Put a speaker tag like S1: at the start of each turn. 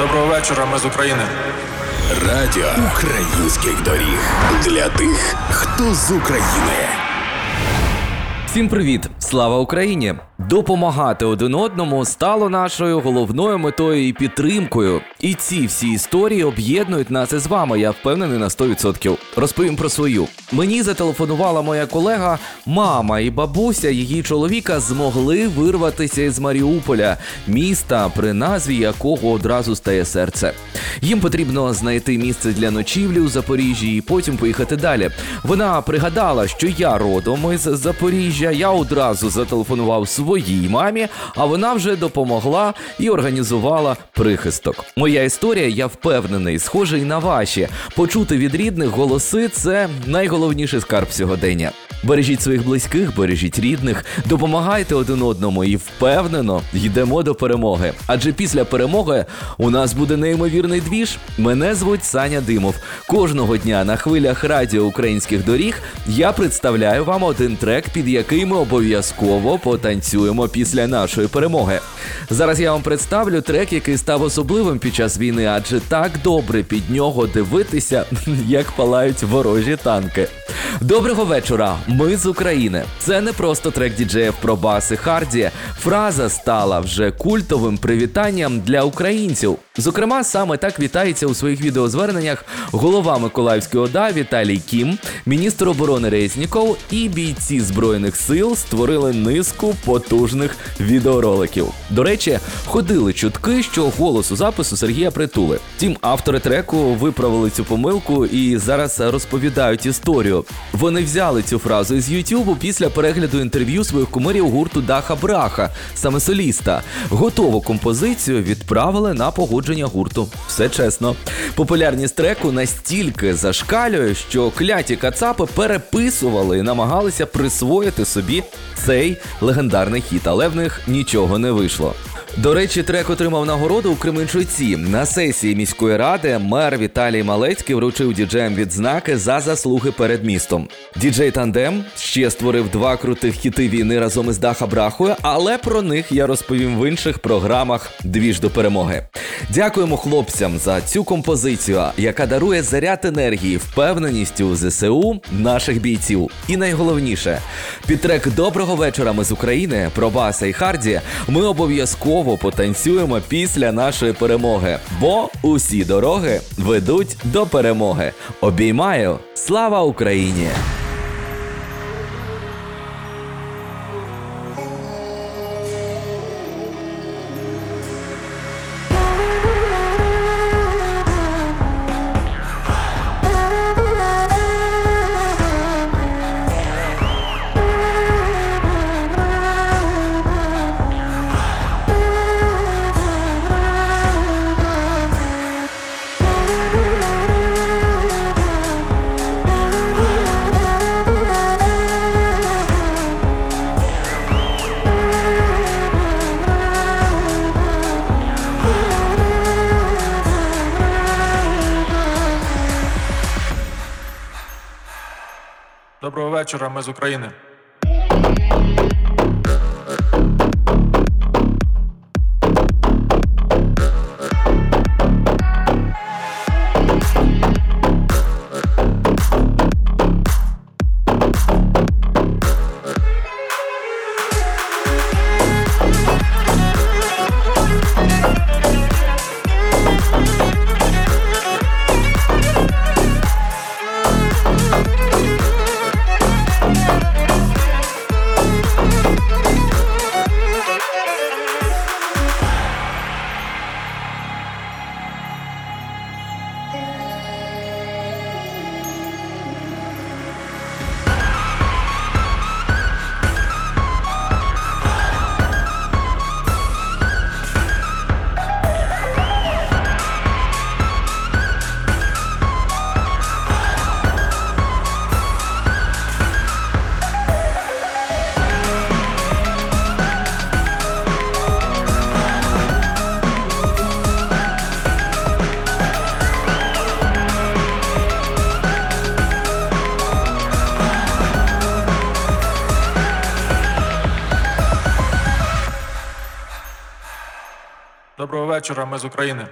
S1: Доброго вечора, ми з України.
S2: Радіо українських доріг для тих, хто з України.
S3: Всім привіт! Слава Україні! Допомагати один одному стало нашою головною метою і підтримкою. І ці всі історії об'єднують нас із вами. Я впевнений на 100%. Розповім про свою. Мені зателефонувала моя колега, мама і бабуся її чоловіка змогли вирватися із Маріуполя, міста, при назві якого одразу стає серце. Їм потрібно знайти місце для ночівлі у Запоріжжі і потім поїхати далі. Вона пригадала, що я родом із Запоріжжя. Я одразу зателефонував своїй мамі, а вона вже допомогла і організувала прихисток. Моя історія, я впевнений, схожа і на ваші. Почути від рідних голоси це найголовніший скарб сьогодення. Бережіть своїх близьких, бережіть рідних, допомагайте один одному і впевнено йдемо до перемоги. Адже після перемоги у нас буде неймовірний двіж. Мене звуть Саня Димов. Кожного дня на хвилях радіо українських доріг я представляю вам один трек, під який ми обов'язково потанцюємо після нашої перемоги. Зараз я вам представлю трек, який став особливим під час війни, адже так добре під нього дивитися, як палають ворожі танки. Доброго вечора. Ми з України. Це не просто трек діджеїв про баси Харді. Фраза стала вже культовим привітанням для українців. Зокрема, саме так вітається у своїх відеозверненнях голова Миколаївської ОДА Віталій Кім, міністр оборони Резніков і бійці збройних сил створили низку потужних відеороликів. До речі, ходили чутки, що голос у запису Сергія Притули. Втім, автори треку виправили цю помилку і зараз розповідають історію. Вони взяли цю фразу із Ютубу після перегляду інтерв'ю своїх кумирів гурту Даха Браха, саме соліста. Готову композицію відправили на погодження гурту. Все чесно. Популярність треку настільки зашкалює, що кляті кацапи переписували і намагалися присвоїти собі цей легендарний хіт, але в них нічого не вийшло. До речі, трек отримав нагороду у Кременчуці. На сесії міської ради мер Віталій Малецький вручив діджеям відзнаки за заслуги перед містом. Діджей Тандем ще створив два крутих хіти війни разом із Даха Брахою, але про них я розповім в інших програмах Двіж до перемоги. Дякуємо хлопцям за цю композицію, яка дарує заряд енергії, впевненість у ЗСУ наших бійців. І найголовніше, під трек Доброго вечора ми з України про Баса і Харді ми обов'язково потанцюємо після нашої перемоги, бо усі дороги ведуть до перемоги. Обіймаю! Слава Україні!
S1: Доброго вечора, ми з України. Доброго вечора, ми з України.